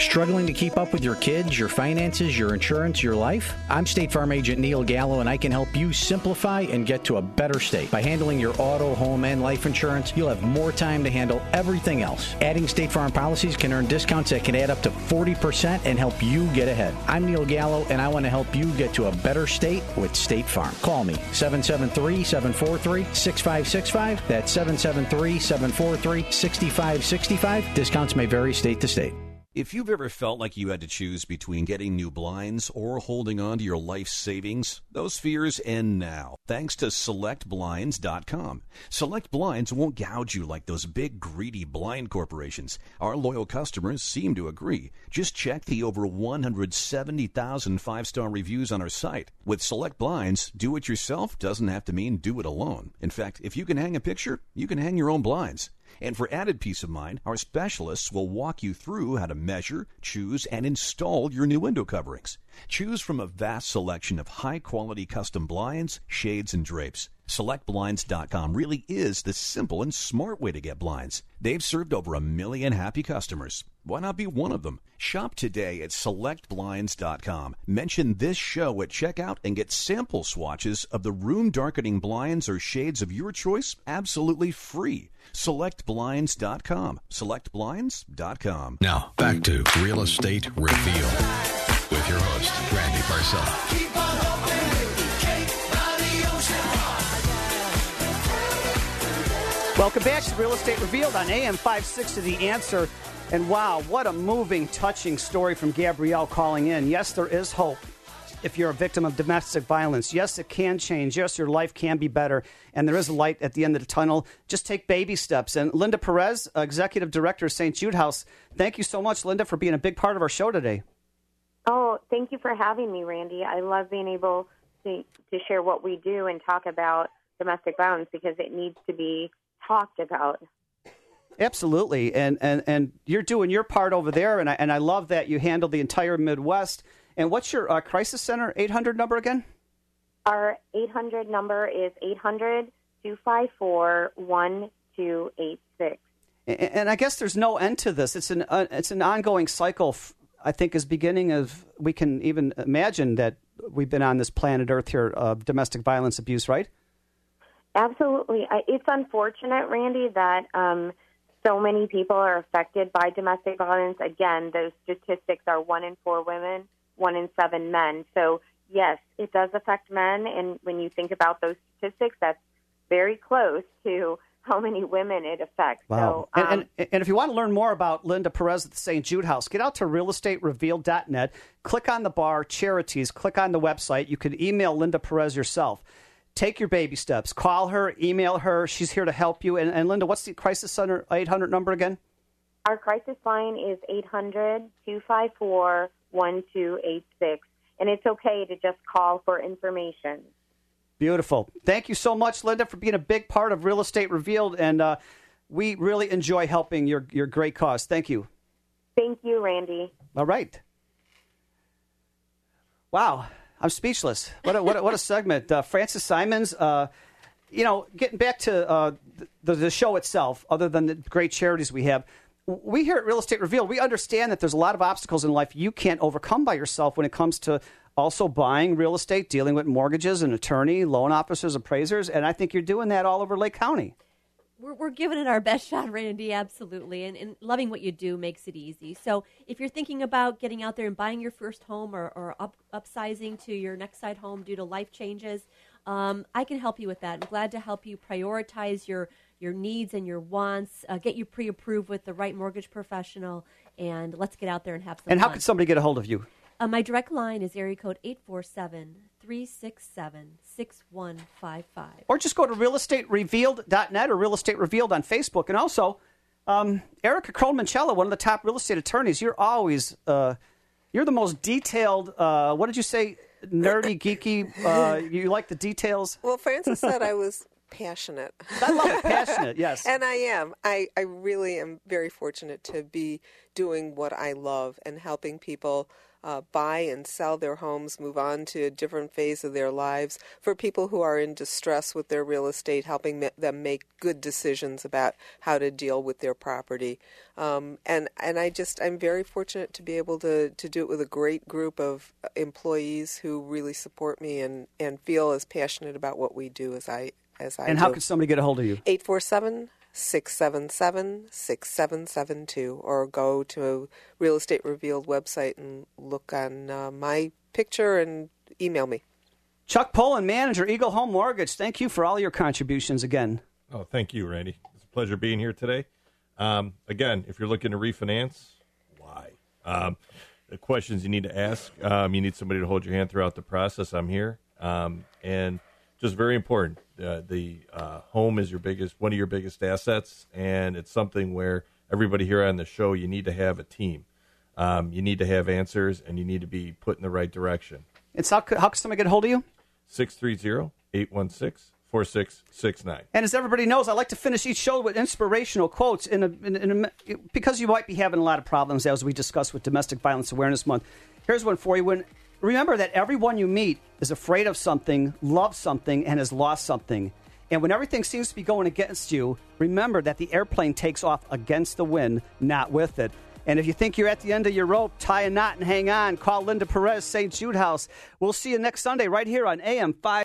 Struggling to keep up with your kids, your finances, your insurance, your life? I'm State Farm Agent Neil Gallo, and I can help you simplify and get to a better state. By handling your auto, home, and life insurance, you'll have more time to handle everything else. Adding State Farm policies can earn discounts that can add up to 40% and help you get ahead. I'm Neil Gallo, and I want to help you get to a better state with State Farm. Call me 773 743 6565. That's 773 743 6565. Discounts may vary state to state. If you've ever felt like you had to choose between getting new blinds or holding on to your life savings, those fears end now thanks to SelectBlinds.com. Select Blinds won't gouge you like those big greedy blind corporations. Our loyal customers seem to agree. Just check the over 170,000 five-star reviews on our site. With Select Blinds, do it yourself doesn't have to mean do it alone. In fact, if you can hang a picture, you can hang your own blinds. And for added peace of mind, our specialists will walk you through how to measure, choose, and install your new window coverings. Choose from a vast selection of high quality custom blinds, shades, and drapes. SelectBlinds.com really is the simple and smart way to get blinds. They've served over a million happy customers. Why not be one of them? Shop today at SelectBlinds.com. Mention this show at checkout and get sample swatches of the room darkening blinds or shades of your choice absolutely free. SelectBlinds.com. SelectBlinds.com. Now, back to Real Estate Reveal with your host, Randy Barcella. Welcome back to Real Estate Revealed on AM 56 to The Answer. And wow, what a moving, touching story from Gabrielle calling in. Yes, there is hope if you're a victim of domestic violence. Yes, it can change. Yes, your life can be better. And there is a light at the end of the tunnel. Just take baby steps. And Linda Perez, Executive Director of St. Jude House, thank you so much, Linda, for being a big part of our show today. Oh, thank you for having me, Randy. I love being able to, to share what we do and talk about domestic violence because it needs to be talked about. Absolutely, and and and you're doing your part over there, and I and I love that you handle the entire Midwest. And what's your uh, crisis center 800 number again? Our 800 number is 800 254 1286. And I guess there's no end to this. It's an uh, it's an ongoing cycle. I think is beginning of we can even imagine that we've been on this planet Earth here of domestic violence abuse, right? Absolutely. It's unfortunate, Randy, that um, so many people are affected by domestic violence. Again, those statistics are one in four women, one in seven men. So, yes, it does affect men. And when you think about those statistics, that's very close to how many women it affects. Wow. So, um, and, and, and if you want to learn more about Linda Perez at the St. Jude House, get out to realestaterevealed.net, click on the bar, charities, click on the website. You can email Linda Perez yourself take your baby steps. Call her, email her. She's here to help you. And, and Linda, what's the crisis center 800 number again? Our crisis line is 800 254 1286. And it's okay to just call for information. Beautiful. Thank you so much, Linda, for being a big part of Real Estate Revealed. And uh, we really enjoy helping your, your great cause. Thank you. Thank you, Randy. All right. Wow. I'm speechless. What a, what a, what a segment. Uh, Francis Simons, uh, you know, getting back to uh, the, the show itself, other than the great charities we have, we here at Real Estate Revealed, we understand that there's a lot of obstacles in life you can't overcome by yourself when it comes to also buying real estate, dealing with mortgages, an attorney, loan officers, appraisers, and I think you're doing that all over Lake County. We're, we're giving it our best [laughs] shot, Randy, absolutely. And, and loving what you do makes it easy. So if you're thinking about getting out there and buying your first home or, or up, upsizing to your next side home due to life changes, um, I can help you with that. I'm glad to help you prioritize your your needs and your wants, uh, get you pre-approved with the right mortgage professional, and let's get out there and have some And how fun. can somebody get a hold of you? Uh, my direct line is area code 847 367 6155. Or just go to realestaterevealed.net or Real Estate Revealed on Facebook. And also, um, Erica Crohn-Minchella, one of the top real estate attorneys, you're always, uh, you're the most detailed, uh, what did you say, nerdy, [laughs] geeky, uh, you like the details? Well, Francis said I was passionate. I love it, [laughs] passionate, yes. and I am. I, I really am very fortunate to be doing what I love and helping people uh, buy and sell their homes, move on to a different phase of their lives. For people who are in distress with their real estate, helping them make good decisions about how to deal with their property. Um, and and I just I'm very fortunate to be able to to do it with a great group of employees who really support me and and feel as passionate about what we do as I as I And do. how can somebody get a hold of you? 847 677 6772 or go to Real Estate Revealed website and look on uh, my picture and email me. Chuck Poulin, manager, Eagle Home Mortgage, thank you for all your contributions again. Oh, thank you, Randy. It's a pleasure being here today. Um, again, if you're looking to refinance, why? Um, the questions you need to ask. Um, you need somebody to hold your hand throughout the process. I'm here, um, and just very important. Uh, the uh, home is your biggest, one of your biggest assets, and it's something where everybody here on the show, you need to have a team. Um, you need to have answers, and you need to be put in the right direction. It's how, how can somebody get a hold of you? 630 816 4669. And as everybody knows, I like to finish each show with inspirational quotes. In a, in, in a, because you might be having a lot of problems, as we discussed with Domestic Violence Awareness Month. Here's one for you: When Remember that everyone you meet is afraid of something, loves something, and has lost something. And when everything seems to be going against you, remember that the airplane takes off against the wind, not with it. And if you think you're at the end of your rope, tie a knot and hang on. Call Linda Perez, St. Jude House. We'll see you next Sunday right here on AM 5.